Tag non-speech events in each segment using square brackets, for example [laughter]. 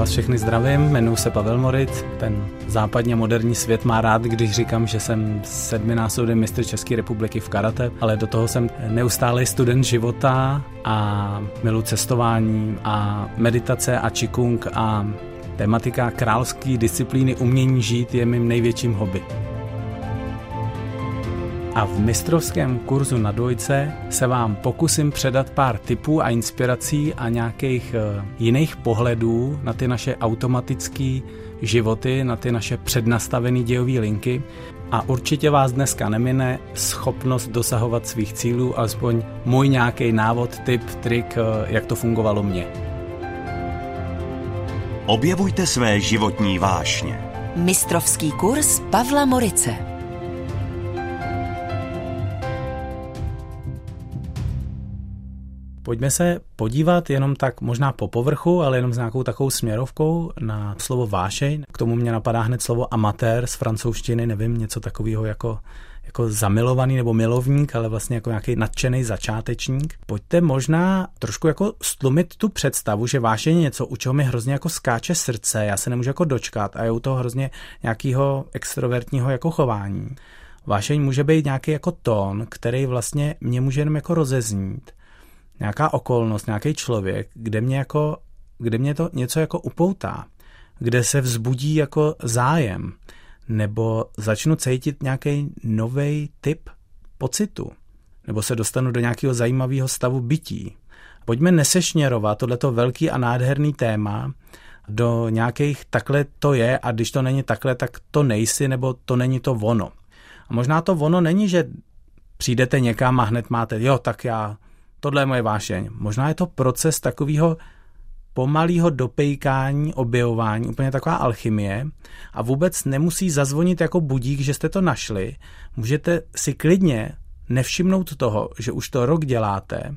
vás všechny zdravím, jmenuji se Pavel Morit. Ten západně moderní svět má rád, když říkám, že jsem sedminásobný mistr České republiky v karate, ale do toho jsem neustálý student života a milu cestování a meditace a čikung a tematika královské disciplíny umění žít je mým největším hobby. A v mistrovském kurzu na dvojce se vám pokusím předat pár tipů a inspirací a nějakých uh, jiných pohledů na ty naše automatické životy, na ty naše přednastavené dějové linky. A určitě vás dneska nemine schopnost dosahovat svých cílů, alespoň můj nějaký návod, tip, trik, uh, jak to fungovalo mně. Objevujte své životní vášně. Mistrovský kurz Pavla Morice. Pojďme se podívat jenom tak možná po povrchu, ale jenom s nějakou takovou směrovkou na slovo vášeň. K tomu mě napadá hned slovo amatér z francouzštiny, nevím, něco takového jako jako zamilovaný nebo milovník, ale vlastně jako nějaký nadšený začátečník. Pojďte možná trošku jako stlumit tu představu, že vášeň je něco, u čeho mi hrozně jako skáče srdce, já se nemůžu jako dočkat a je u toho hrozně nějakého extrovertního jako chování. Vášeň může být nějaký jako tón, který vlastně mě může jenom jako rozeznít nějaká okolnost, nějaký člověk, kde mě, jako, kde mě to něco jako upoutá, kde se vzbudí jako zájem, nebo začnu cítit nějaký nový typ pocitu, nebo se dostanu do nějakého zajímavého stavu bytí. Pojďme nesešněrovat tohleto velký a nádherný téma do nějakých takhle to je a když to není takhle, tak to nejsi nebo to není to ono. A možná to ono není, že přijdete někam a hned máte, jo, tak já tohle je moje vášeň. Možná je to proces takového pomalého dopejkání, objevování, úplně taková alchymie a vůbec nemusí zazvonit jako budík, že jste to našli. Můžete si klidně nevšimnout toho, že už to rok děláte,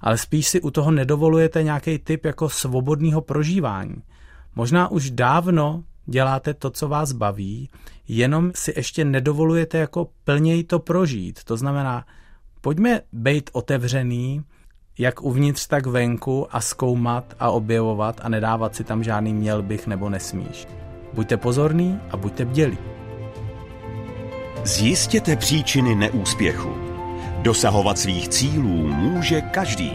ale spíš si u toho nedovolujete nějaký typ jako svobodného prožívání. Možná už dávno děláte to, co vás baví, jenom si ještě nedovolujete jako plněji to prožít. To znamená, Pojďme být otevřený, jak uvnitř, tak venku a zkoumat a objevovat a nedávat si tam žádný měl bych nebo nesmíš. Buďte pozorní a buďte bdělí. Zjistěte příčiny neúspěchu. Dosahovat svých cílů může každý.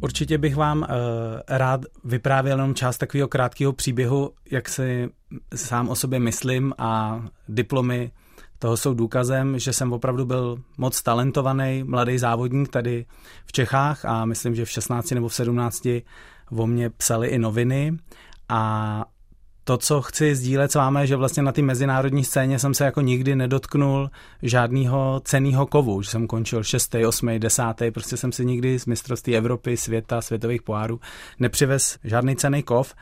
Určitě bych vám uh, rád vyprávěl jenom část takového krátkého příběhu, jak si sám o sobě myslím a diplomy toho jsou důkazem, že jsem opravdu byl moc talentovaný mladý závodník tady v Čechách a myslím, že v 16 nebo v 17 o mě psali i noviny a to, co chci sdílet s vámi, že vlastně na té mezinárodní scéně jsem se jako nikdy nedotknul žádného ceného kovu, že jsem končil 6., 8., 10., prostě jsem si nikdy z mistrovství Evropy, světa, světových pohárů nepřivez žádný cený kov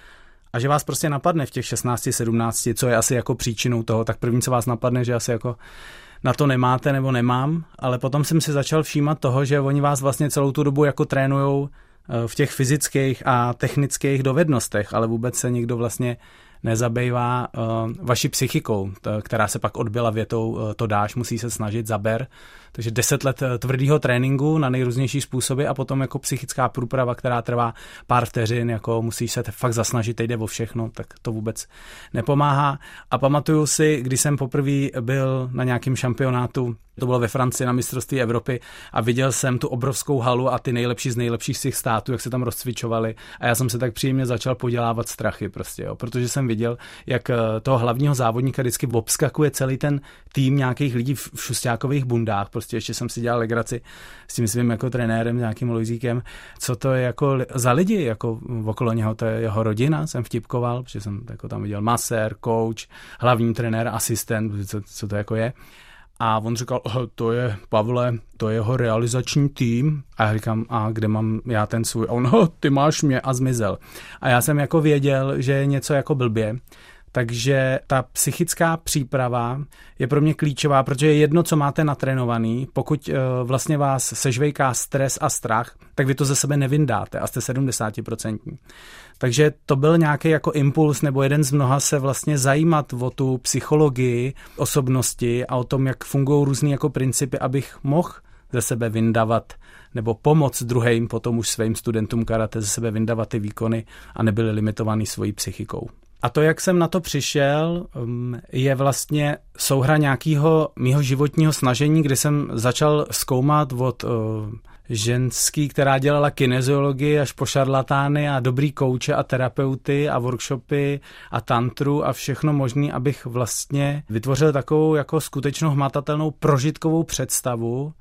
a že vás prostě napadne v těch 16, 17, co je asi jako příčinou toho, tak první, co vás napadne, že asi jako na to nemáte nebo nemám, ale potom jsem si začal všímat toho, že oni vás vlastně celou tu dobu jako trénujou eh, v těch fyzických a technických dovednostech, ale vůbec se nikdo vlastně nezabývá uh, vaší psychikou, t- která se pak odbyla větou uh, to dáš, musí se snažit, zaber. Takže deset let eh, tvrdého tréninku na nejrůznější způsoby a potom jako psychická průprava, která trvá pár vteřin, jako musíš se fakt zasnažit, teď jde o všechno, tak to vůbec nepomáhá. A pamatuju si, když jsem poprvé byl na nějakém šampionátu to bylo ve Francii na mistrovství Evropy a viděl jsem tu obrovskou halu a ty nejlepší z nejlepších z těch států, jak se tam rozcvičovali a já jsem se tak příjemně začal podělávat strachy prostě, jo, protože jsem viděl, jak eh, toho hlavního závodníka vždycky obskakuje celý ten tým nějakých lidí v šustákových bundách, prostě ještě jsem si dělal legraci s tím svým jako trenérem, nějakým Lojzíkem, co to je jako za lidi, jako okolo něho, to je jeho rodina, jsem vtipkoval, protože jsem jako tam viděl masér, coach, hlavní trenér, asistent, co, co to jako je. A on říkal, to je, Pavle, to je jeho realizační tým. A já říkám, a kde mám já ten svůj? A on, ty máš mě a zmizel. A já jsem jako věděl, že je něco jako blbě. Takže ta psychická příprava je pro mě klíčová, protože je jedno, co máte natrénovaný. Pokud uh, vlastně vás sežvejká stres a strach, tak vy to ze sebe nevyndáte a jste 70%. Takže to byl nějaký jako impuls nebo jeden z mnoha se vlastně zajímat o tu psychologii osobnosti a o tom, jak fungují různý jako principy, abych mohl ze sebe vyndavat nebo pomoc druhým potom už svým studentům karate ze sebe vyndávat ty výkony a nebyli limitovaný svojí psychikou. A to, jak jsem na to přišel, um, je vlastně souhra nějakého mýho životního snažení, kdy jsem začal zkoumat od uh, ženský, která dělala kineziologii až po šarlatány a dobrý kouče a terapeuty a workshopy a tantru a všechno možné, abych vlastně vytvořil takovou jako skutečnou hmatatelnou prožitkovou představu.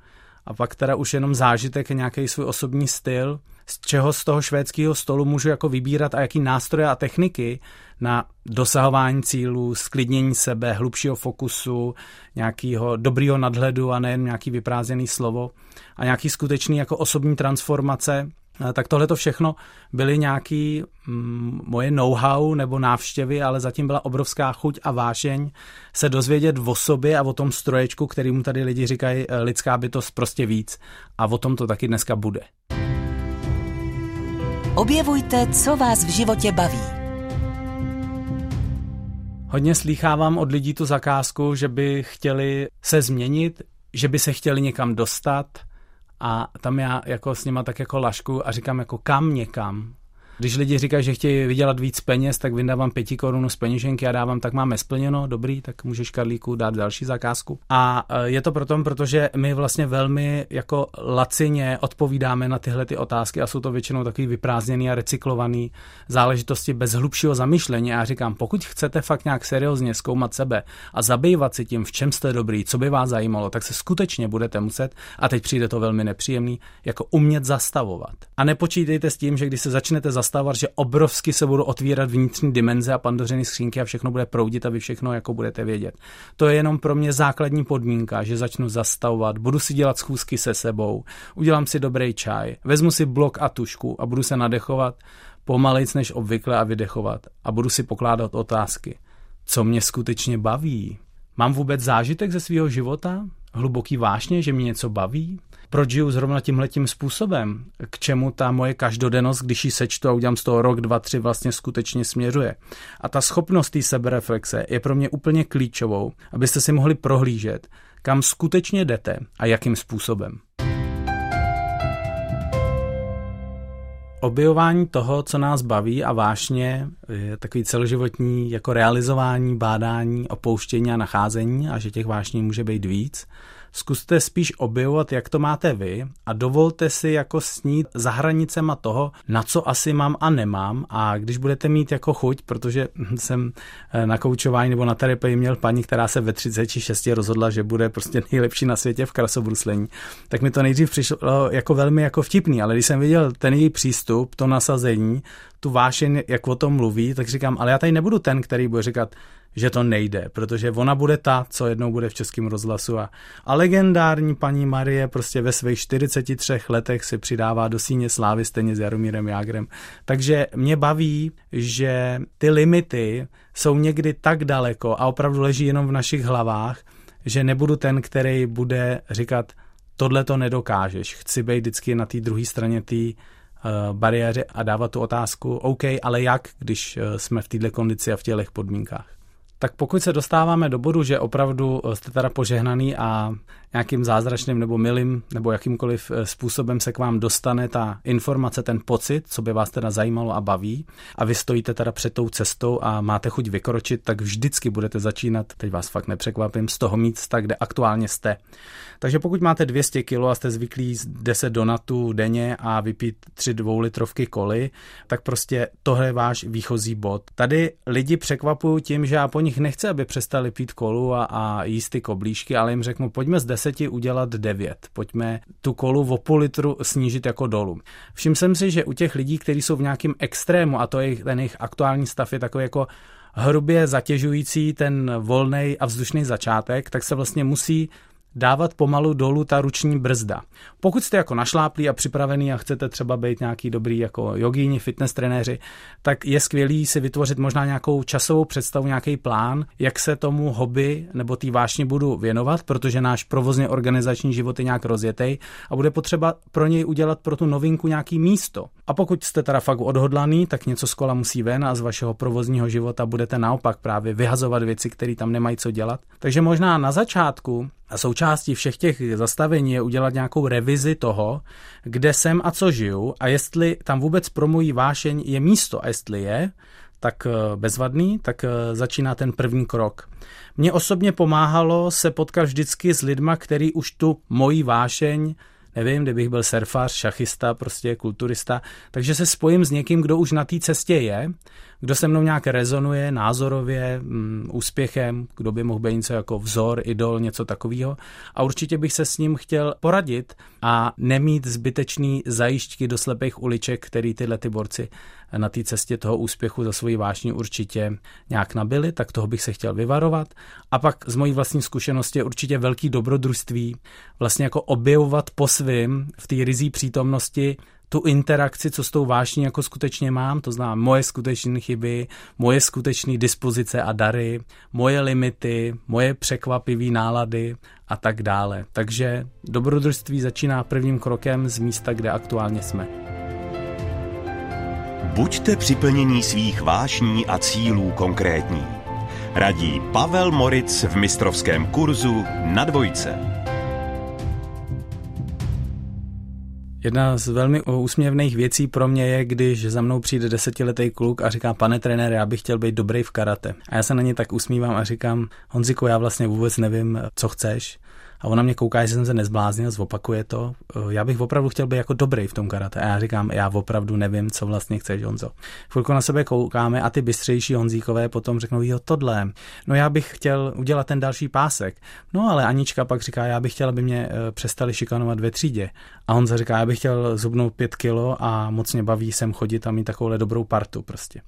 A pak teda už jenom zážitek, nějaký svůj osobní styl, z čeho z toho švédského stolu můžu jako vybírat a jaký nástroje a techniky na dosahování cílů, sklidnění sebe, hlubšího fokusu, nějakého dobrýho nadhledu a nejen nějaký vyprázdněný slovo a nějaký skutečný jako osobní transformace, tak tohle to všechno byly nějaký mm, moje know-how nebo návštěvy, ale zatím byla obrovská chuť a vášeň se dozvědět o sobě a o tom stroječku, kterýmu tady lidi říkají e, lidská bytost prostě víc. A o tom to taky dneska bude. Objevujte, co vás v životě baví. Hodně slýchávám od lidí tu zakázku, že by chtěli se změnit, že by se chtěli někam dostat a tam já jako s nima tak jako lašku a říkám jako kam někam, když lidi říkají, že chtějí vydělat víc peněz, tak vydávám pěti korun z peněženky a dávám, tak máme splněno, dobrý, tak můžeš Karlíku dát další zakázku. A e, je to proto, protože my vlastně velmi jako lacině odpovídáme na tyhle ty otázky a jsou to většinou takový vyprázdněný a recyklovaný záležitosti bez hlubšího zamýšlení. A já říkám, pokud chcete fakt nějak seriózně zkoumat sebe a zabývat si tím, v čem jste dobrý, co by vás zajímalo, tak se skutečně budete muset, a teď přijde to velmi nepříjemný, jako umět zastavovat. A nepočítejte s tím, že když se začnete zastavovat, zastavovat, že obrovsky se budou otvírat vnitřní dimenze a pandořiny skřínky a všechno bude proudit a vy všechno jako budete vědět. To je jenom pro mě základní podmínka, že začnu zastavovat, budu si dělat schůzky se sebou, udělám si dobrý čaj, vezmu si blok a tušku a budu se nadechovat pomalejc než obvykle a vydechovat a budu si pokládat otázky. Co mě skutečně baví? Mám vůbec zážitek ze svého života? Hluboký vášně, že mě něco baví? Proč žiju zrovna tímhletím způsobem, k čemu ta moje každodennost, když ji sečtu a udělám z toho rok, dva, tři, vlastně skutečně směřuje. A ta schopnost té sebereflexe je pro mě úplně klíčovou, abyste si mohli prohlížet, kam skutečně jdete a jakým způsobem. Objevování toho, co nás baví a vášně, je takový celoživotní jako realizování, bádání, opouštění a nacházení a že těch vášní může být víc zkuste spíš objevovat, jak to máte vy a dovolte si jako snít za hranicema toho, na co asi mám a nemám a když budete mít jako chuť, protože [laughs] jsem eh, na koučování nebo na terapii měl paní, která se ve 36 rozhodla, že bude prostě [laughs] nejlepší na světě v krasobruslení, tak mi to nejdřív přišlo jako velmi jako vtipný, ale když jsem viděl ten její přístup, to nasazení, tu vášeň, jak o tom mluví, tak říkám, ale já tady nebudu ten, který bude říkat, že to nejde, protože ona bude ta, co jednou bude v českém rozhlasu a, a legendární paní Marie prostě ve svých 43 letech si přidává do síně slávy stejně s Jaromírem Jágrem. Takže mě baví, že ty limity jsou někdy tak daleko a opravdu leží jenom v našich hlavách, že nebudu ten, který bude říkat, tohle to nedokážeš, chci být vždycky na té druhé straně té uh, bariéry a dávat tu otázku, OK, ale jak, když uh, jsme v této kondici a v těchto podmínkách. Tak pokud se dostáváme do bodu, že opravdu eh, jste teda požehnaný a nějakým zázračným nebo milým nebo jakýmkoliv eh, způsobem se k vám dostane ta informace, ten pocit, co by vás teda zajímalo a baví a vy stojíte teda před tou cestou a máte chuť vykročit, tak vždycky budete začínat, teď vás fakt nepřekvapím, z toho místa, kde aktuálně jste. Takže pokud máte 200 kg a jste zvyklí 10 donatů denně a vypít 3 dvoulitrovky koly, tak prostě tohle je váš výchozí bod. Tady lidi překvapují tím, že já po nich nechci, aby přestali pít kolu a, a jíst ty koblížky, ale jim řeknu, pojďme z deseti udělat devět. Pojďme tu kolu o půl litru snížit jako dolů. Všiml jsem si, že u těch lidí, kteří jsou v nějakém extrému, a to je ten jejich aktuální stav je takový jako hrubě zatěžující ten volný a vzdušný začátek, tak se vlastně musí dávat pomalu dolů ta ruční brzda. Pokud jste jako našláplí a připravený a chcete třeba být nějaký dobrý jako jogíni, fitness trenéři, tak je skvělý si vytvořit možná nějakou časovou představu, nějaký plán, jak se tomu hobby nebo té vášni budu věnovat, protože náš provozně organizační život je nějak rozjetý a bude potřeba pro něj udělat pro tu novinku nějaký místo. A pokud jste teda fakt odhodlaný, tak něco z kola musí ven a z vašeho provozního života budete naopak právě vyhazovat věci, které tam nemají co dělat. Takže možná na začátku a součástí všech těch zastavení je udělat nějakou revizi toho, kde jsem a co žiju a jestli tam vůbec pro moji vášeň je místo a jestli je, tak eh, bezvadný, tak eh, začíná ten první krok. Mně osobně pomáhalo se potkat vždycky s lidma, který už tu moji vášeň nevím, kdybych byl surfař, šachista, prostě kulturista, takže se spojím s někým, kdo už na té cestě je, kdo se mnou nějak rezonuje názorově, mm, úspěchem, kdo by mohl být něco jako vzor, idol, něco takového. A určitě bych se s ním chtěl poradit a nemít zbytečný zajišťky do slepých uliček, který tyhle ty borci na té cestě toho úspěchu za svoji vášní určitě nějak nabili, tak toho bych se chtěl vyvarovat. A pak z mojí vlastní zkušenosti je určitě velký dobrodružství vlastně jako objevovat po svým v té rizí přítomnosti tu interakci, co s tou vášní jako skutečně mám, to znamená moje skutečné chyby, moje skutečné dispozice a dary, moje limity, moje překvapivé nálady a tak dále. Takže dobrodružství začíná prvním krokem z místa, kde aktuálně jsme. Buďte při plnění svých vášní a cílů konkrétní. Radí Pavel Moric v mistrovském kurzu na dvojce. Jedna z velmi úsměvných věcí pro mě je, když za mnou přijde desetiletý kluk a říká, pane trenér, já bych chtěl být dobrý v karate. A já se na ně tak usmívám a říkám, Honziku, já vlastně vůbec nevím, co chceš a ona mě kouká, že jsem se nezbláznil, zopakuje to. Eh, já bych opravdu chtěl být jako dobrý v tom karate. A já říkám, já opravdu nevím, co vlastně chceš, Honzo. Chvilku na sebe koukáme a ty bystřejší Honzíkové potom řeknou, jo, tohle. No já bych chtěl udělat ten další pásek. No ale Anička pak říká, já bych chtěl, aby mě eh, přestali šikanovat ve třídě. A Honza říká, já bych chtěl zubnout pět kilo a moc mě baví sem chodit a mít takovouhle dobrou partu prostě.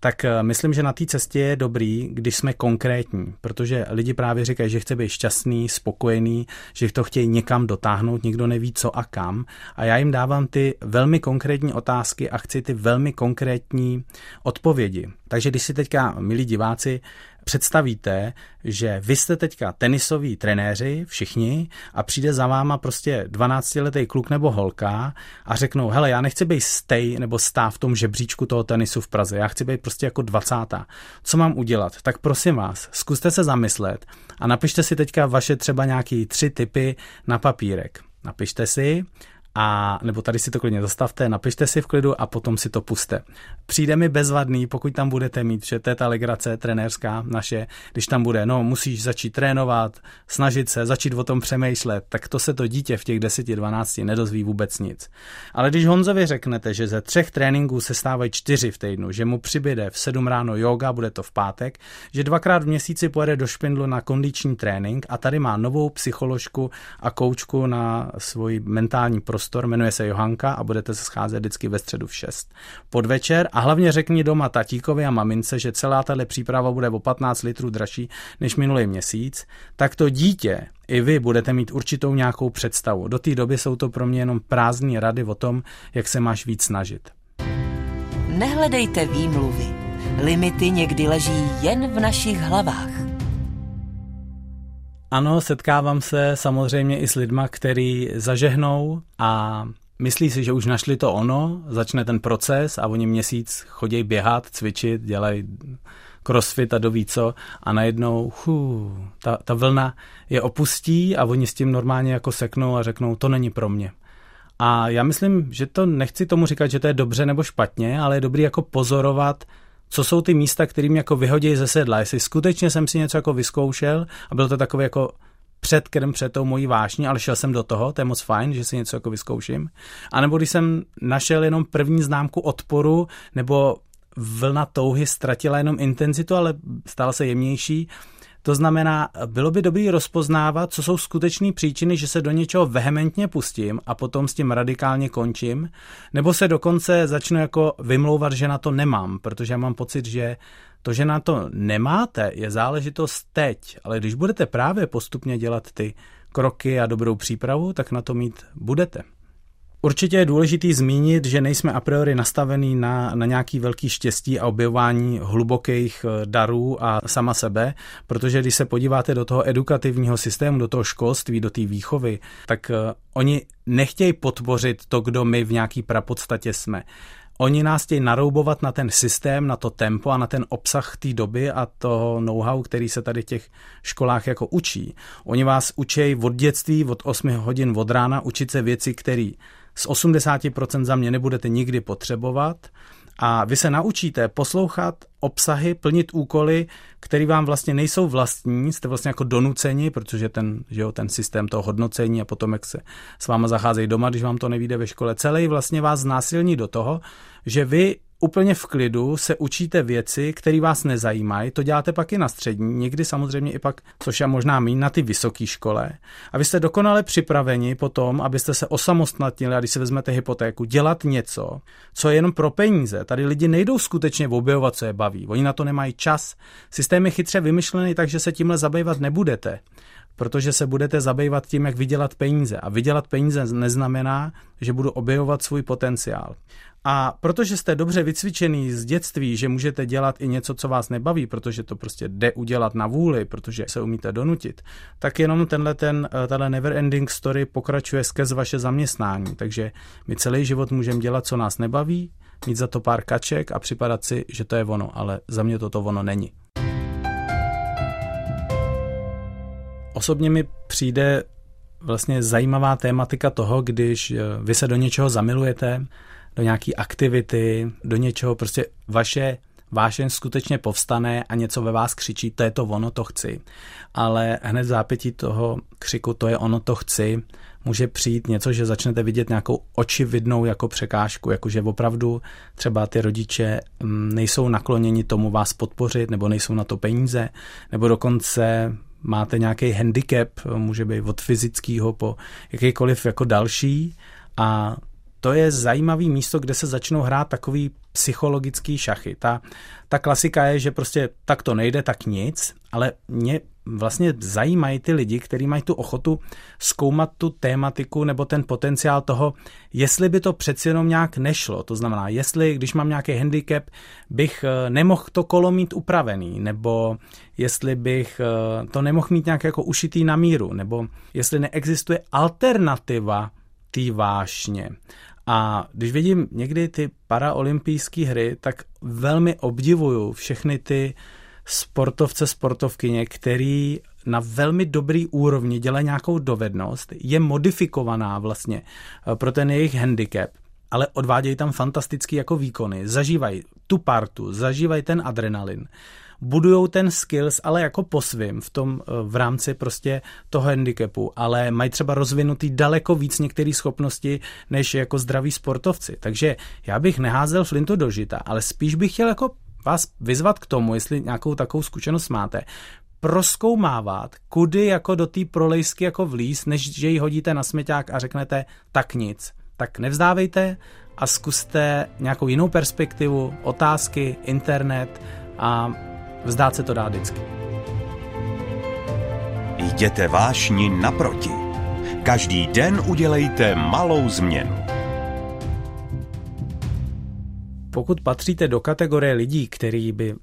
Tak eh, myslím, že na té cestě je dobrý, když jsme konkrétní, protože lidi právě říkají, že chce být šťastný, spokojený, že to chtějí někam dotáhnout, nikdo neví co a kam. A já jim dávám ty velmi konkrétní otázky a chci ty velmi konkrétní odpovědi. Takže když si teďka, milí diváci, představíte, že vy jste teďka tenisoví trenéři, všichni, a přijde za váma prostě 12-letý kluk nebo holka a řeknou, hele, já nechci být stej nebo stá v tom žebříčku toho tenisu v Praze, já chci být prostě jako 20. Co mám udělat? Tak prosím vás, zkuste se zamyslet a napište si teďka vaše třeba nějaký tři typy na papírek. Napište si a nebo tady si to klidně zastavte, napište si v klidu a potom si to puste. Přijde mi bezvadný, pokud tam budete mít, že to je ta legrace trenérská naše, když tam bude, no musíš začít trénovat, snažit se, začít o tom přemýšlet, tak to se to dítě v těch 10-12 nedozví vůbec nic. Ale když Honzovi řeknete, že ze třech tréninků se stávají čtyři v týdnu, že mu přibyde v 7 ráno yoga, bude to v pátek, že dvakrát v měsíci pojede do Špindlu na kondiční trénink a tady má novou psycholožku a koučku na svůj mentální prostor prostor, jmenuje se Johanka a budete se scházet vždycky ve středu v 6. Podvečer a hlavně řekni doma tatíkovi a mamince, že celá tahle příprava bude o 15 litrů dražší než minulý měsíc, tak to dítě i vy budete mít určitou nějakou představu. Do té doby jsou to pro mě jenom prázdné rady o tom, jak se máš víc snažit. Nehledejte výmluvy. Limity někdy leží jen v našich hlavách. Ano, setkávám se samozřejmě i s lidma, který zažehnou a myslí si, že už našli to ono, začne ten proces a oni měsíc chodí běhat, cvičit, dělají crossfit a doví co a najednou hů, ta, ta vlna je opustí a oni s tím normálně jako seknou a řeknou, to není pro mě. A já myslím, že to nechci tomu říkat, že to je dobře nebo špatně, ale je dobrý jako pozorovat, co jsou ty místa, kterým jako vyhodí ze sedla. Jestli skutečně jsem si něco jako vyzkoušel a byl to takový jako před kterým před tou mojí vášní, ale šel jsem do toho, to je moc fajn, že si něco jako vyzkouším. A nebo když jsem našel jenom první známku odporu, nebo vlna touhy ztratila jenom intenzitu, ale stala se jemnější, to znamená, bylo by dobré rozpoznávat, co jsou skutečné příčiny, že se do něčeho vehementně pustím a potom s tím radikálně končím, nebo se dokonce začnu jako vymlouvat, že na to nemám, protože já mám pocit, že to, že na to nemáte, je záležitost teď, ale když budete právě postupně dělat ty kroky a dobrou přípravu, tak na to mít budete. Určitě je důležitý zmínit, že nejsme a priori nastavený na, na nějaký velký štěstí a objevování hlubokých eh, darů a sama sebe, protože když se podíváte do toho edukativního systému, do toho školství, do té výchovy, tak uh, oni nechtějí podpořit to, kdo my v nějaký prapodstatě jsme. Oni nás chtějí naroubovat na ten systém, na to tempo a na ten obsah té doby a to know-how, který se tady v těch školách jako učí. Oni vás učí od dětství, od 8 hodin od rána, učit se věci, které z 80% za mě nebudete nikdy potřebovat. A vy se naučíte poslouchat obsahy, plnit úkoly, které vám vlastně nejsou vlastní, jste vlastně jako donuceni, protože ten, že jo, ten systém toho hodnocení a potom, jak se s váma zacházejí doma, když vám to nevíde ve škole, celý vlastně vás znásilní do toho, že vy úplně v klidu se učíte věci, které vás nezajímají, to děláte pak i na střední, někdy samozřejmě i pak, což je možná méně na ty vysoké škole. A vy jste dokonale připraveni potom, abyste se osamostatnili a když si vezmete hypotéku, dělat něco, co je jenom pro peníze. Tady lidi nejdou skutečně objevovat, co je baví. Oni na to nemají čas. Systém je chytře vymyšlený tak, že se tímhle zabývat nebudete protože se budete zabývat tím, jak vydělat peníze. A vydělat peníze neznamená, že budu objevovat svůj potenciál. A protože jste dobře vycvičený z dětství, že můžete dělat i něco, co vás nebaví, protože to prostě jde udělat na vůli, protože se umíte donutit, tak jenom tenhle ten, tato never ending story pokračuje skrz vaše zaměstnání. Takže my celý život můžeme dělat, co nás nebaví, mít za to pár kaček a připadat si, že to je ono, ale za mě toto ono není. Osobně mi přijde vlastně zajímavá tématika toho, když eh, vy se do něčeho zamilujete, do nějaké aktivity, do něčeho, prostě vaše vášeň skutečně povstane a něco ve vás křičí, to je to ono, to chci. Ale hned v zápětí toho křiku, to je ono, to chci, může přijít něco, že začnete vidět nějakou očividnou jako překážku, jakože opravdu třeba ty rodiče mm, nejsou nakloněni tomu vás podpořit, nebo nejsou na to peníze, nebo dokonce máte nějaký handicap, může být od fyzického po jakýkoliv jako další. A to je zajímavý místo, kde se začnou hrát takový psychologický šachy. Ta, ta klasika je, že prostě tak to nejde, tak nic, ale mě vlastně zajímají ty lidi, kteří mají tu ochotu zkoumat tu tématiku nebo ten potenciál toho, jestli by to přeci jenom nějak nešlo. To znamená, jestli, když mám nějaký handicap, bych eh, nemohl to kolo mít upravený, nebo jestli bych eh, to nemohl mít nějak jako ušitý na míru, nebo jestli neexistuje alternativa té vášně. A když vidím někdy ty paraolympijské hry, tak velmi obdivuju všechny ty sportovce, sportovkyně, který na velmi dobrý úrovni dělají nějakou dovednost, je modifikovaná vlastně eh, pro ten jejich handicap, ale odvádějí tam fantastický jako výkony, zažívají tu partu, zažívají ten adrenalin budujou ten skills, ale jako po svým v tom eh, v rámci prostě toho handicapu, ale mají třeba rozvinutý daleko víc některé schopnosti než jako zdraví sportovci. Takže já bych neházel flintu do žita, ale spíš bych chtěl jako vás vyzvat k tomu, jestli nějakou takovou zkušenost máte, proskoumávat, kudy jako do té prolejsky jako vlíz, než že ji hodíte na smeťák a řeknete tak nic. Tak nevzdávejte a zkuste nějakou jinou perspektivu, otázky, internet a Vzdát se to dá vždycky. Jděte vášni naproti. Každý den udělejte malou změnu. Pokud patříte do kategorie lidí, který by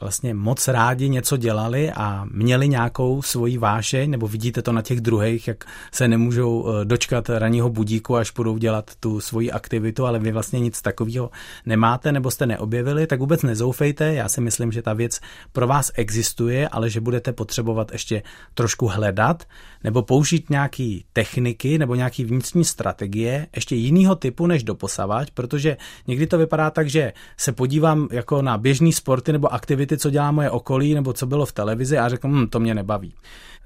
vlastně moc rádi něco dělali a měli nějakou svoji vášeň, nebo vidíte to na těch druhých, jak se nemůžou eh, dočkat ranního budíku, až budou dělat tu svoji aktivitu, ale vy vlastně nic takového nemáte nebo jste neobjevili, tak vůbec nezoufejte. Já si myslím, že ta věc pro vás existuje, ale že budete potřebovat ještě trošku hledat nebo použít nějaký techniky nebo nějaký vnitřní strategie, ještě jiného typu než doposavať, protože někdy to vypadá tak, že se podívám jako na běžný sporty nebo aktivity, co dělá moje okolí nebo co bylo v televizi a řeknu, hm, to mě nebaví.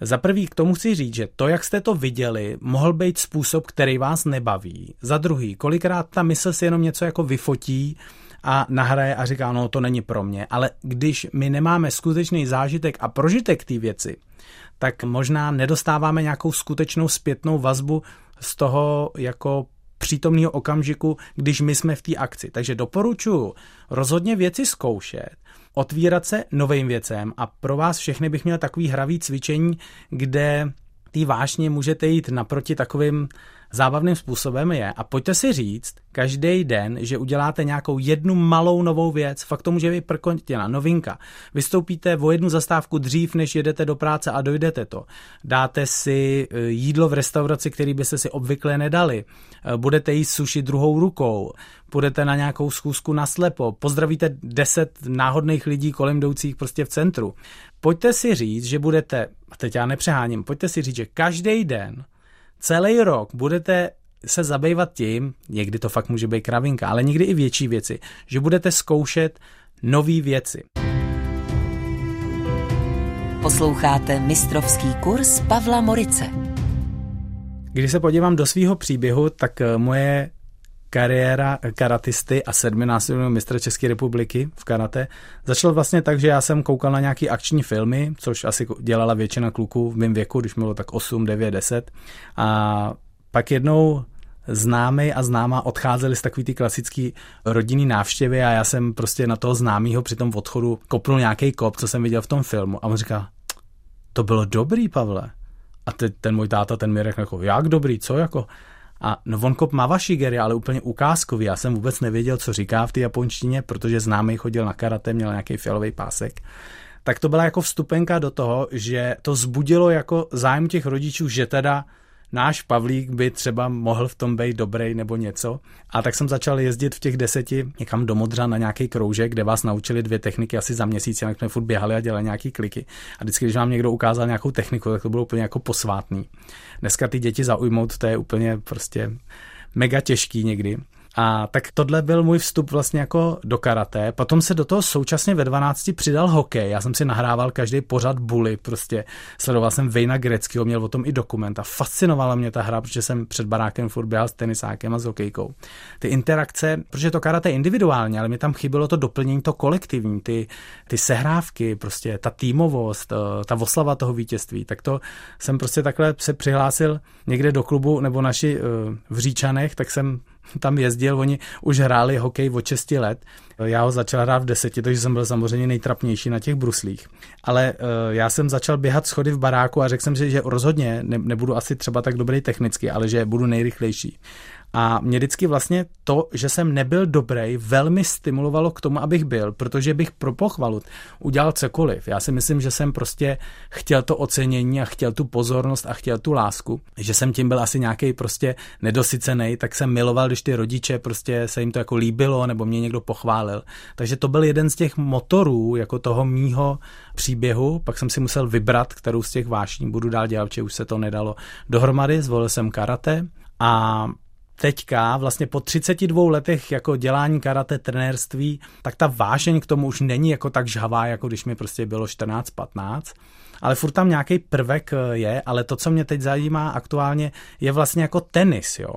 Za prvý k tomu chci říct, že to, jak jste to viděli, mohl být způsob, který vás nebaví. Za druhý, kolikrát ta mysl si jenom něco jako vyfotí, a nahraje a říká, no to není pro mě. Ale když my nemáme skutečný zážitek a prožitek té věci, tak možná nedostáváme nějakou skutečnou zpětnou vazbu z toho jako přítomného okamžiku, když my jsme v té akci. Takže doporučuji rozhodně věci zkoušet, otvírat se novým věcem. A pro vás všechny bych měl takový hravý cvičení, kde ty vášně můžete jít naproti takovým zábavným způsobem je, a pojďte si říct každý den, že uděláte nějakou jednu malou novou věc, fakt to může být prkotina, novinka. Vystoupíte o jednu zastávku dřív, než jedete do práce a dojdete to. Dáte si e, jídlo v restauraci, který byste si obvykle nedali. E, budete jíst suši druhou rukou. Půjdete na nějakou schůzku na slepo. Pozdravíte deset náhodných lidí kolem jdoucích prostě v centru. Pojďte si říct, že budete, a teď já nepřeháním, pojďte si říct, že každý den celý rok budete se zabývat tím, někdy to fakt může být kravinka, ale někdy i větší věci, že budete zkoušet nové věci. Posloucháte mistrovský kurz Pavla Morice. Když se podívám do svého příběhu, tak eh, moje kariéra karatisty a sedminásobného mistra České republiky v karate začal vlastně tak, že já jsem koukal na nějaký akční filmy, což asi dělala většina kluků v mém věku, když bylo tak 8, 9, 10. A pak jednou známý a známá odcházeli z takový ty klasický rodinný návštěvy a já jsem prostě na toho známýho při tom odchodu kopnul nějaký kop, co jsem viděl v tom filmu a on říká, to bylo dobrý, Pavle. A teď ten můj táta, ten mi řekl, jako, jak dobrý, co jako? A no on kop Mawashigeri, ale úplně ukázkový. Já jsem vůbec nevěděl, co říká v té japonštině, protože známý chodil na karate, měl nějaký fialový pásek. Tak to byla jako vstupenka do toho, že to zbudilo jako zájem těch rodičů, že teda náš Pavlík by třeba mohl v tom být dobrý nebo něco. A tak jsem začal jezdit v těch deseti někam do Modřa na nějaký kroužek, kde vás naučili dvě techniky asi za měsíc, jak jsme furt běhali a dělali nějaký kliky. A vždycky, když vám někdo ukázal nějakou techniku, tak to bylo úplně jako posvátný. Dneska ty děti zaujmout, to je úplně prostě mega těžký někdy. A tak tohle byl můj vstup vlastně jako do karate. Potom se do toho současně ve 12 přidal hokej. Já jsem si nahrával každý pořad bully, prostě sledoval jsem Vejna Greckého, měl o tom i dokument a fascinovala mě ta hra, protože jsem před barákem furt běhal s tenisákem a s hokejkou. Ty interakce, protože to karate je individuální, ale mi tam chybělo to doplnění, to kolektivní, ty, ty sehrávky, prostě ta týmovost, eh, ta oslava toho vítězství. Tak to jsem prostě takhle se přihlásil někde do klubu nebo naši eh, v Říčanech, tak jsem tam jezdil, oni už hráli hokej od 6 let. Já ho začal hrát v deseti, takže jsem byl samozřejmě nejtrapnější na těch bruslích. Ale uh, já jsem začal běhat schody v baráku a řekl jsem si, že rozhodně ne, nebudu asi třeba tak dobrý technicky, ale že budu nejrychlejší. A mě vždycky vlastně to, že jsem nebyl dobrý, velmi stimulovalo k tomu, abych byl, protože bych pro pochvalu udělal cokoliv. Já si myslím, že jsem prostě chtěl to ocenění a chtěl tu pozornost a chtěl tu lásku. Že jsem tím byl asi nějaký prostě nedosycený, tak jsem miloval, když ty rodiče prostě se jim to jako líbilo nebo mě někdo pochválil. Takže to byl jeden z těch motorů jako toho mýho příběhu. Pak jsem si musel vybrat, kterou z těch vášní budu dál dělat, že už se to nedalo dohromady. Zvolil jsem karate a teďka, vlastně po 32 letech jako dělání karate, trenérství, tak ta vášeň k tomu už není jako tak žhavá, jako když mi prostě bylo 14-15, ale furt tam nějaký prvek eh, je, ale to, co mě teď zajímá aktuálně, je vlastně jako tenis, jo.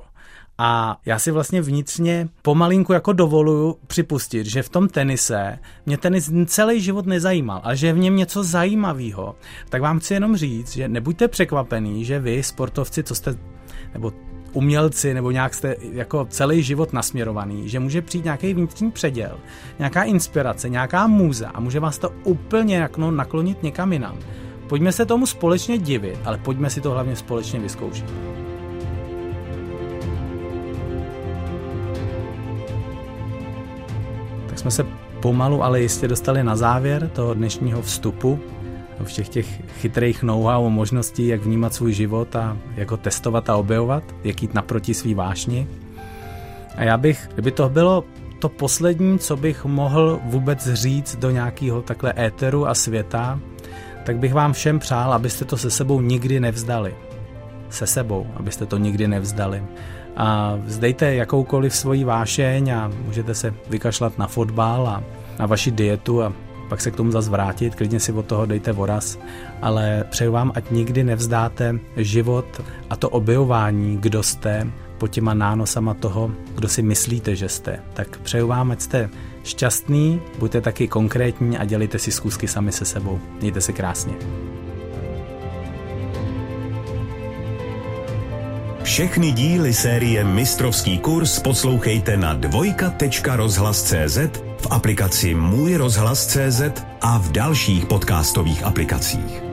A já si vlastně vnitřně pomalinku jako dovoluju připustit, že v tom tenise mě tenis celý život nezajímal, a že je v něm něco zajímavého. Tak vám chci jenom říct, že nebuďte překvapený, že vy, sportovci, co jste, nebo umělci nebo nějak jste jako celý život nasměrovaný, že může přijít nějaký vnitřní předěl, nějaká inspirace, nějaká můza a může vás to úplně jak no, naklonit někam jinam. Pojďme se tomu společně divit, ale pojďme si to hlavně společně vyzkoušet. Tak jsme se pomalu, ale jistě dostali na závěr toho dnešního vstupu všech těch chytrých know-how možností, jak vnímat svůj život a jak ho testovat a objevovat, jak jít naproti svý vášni. A já bych, kdyby to bylo to poslední, co bych mohl vůbec říct do nějakého takhle éteru a světa, tak bych vám všem přál, abyste to se sebou nikdy nevzdali. Se sebou, abyste to nikdy nevzdali. A vzdejte jakoukoliv svoji vášeň a můžete se vykašlat na fotbal a na vaši dietu a pak se k tomu zase vrátit, klidně si od toho dejte voraz, ale přeju vám, ať nikdy nevzdáte život a to objevování, kdo jste, po těma nánosama toho, kdo si myslíte, že jste. Tak přeju vám, ať jste šťastný, buďte taky konkrétní a dělejte si zkusky sami se sebou. Mějte se krásně. Všechny díly série Mistrovský kurz poslouchejte na dvojka.rozhlas.cz v aplikaci Můj rozhlas CZ a v dalších podcastových aplikacích.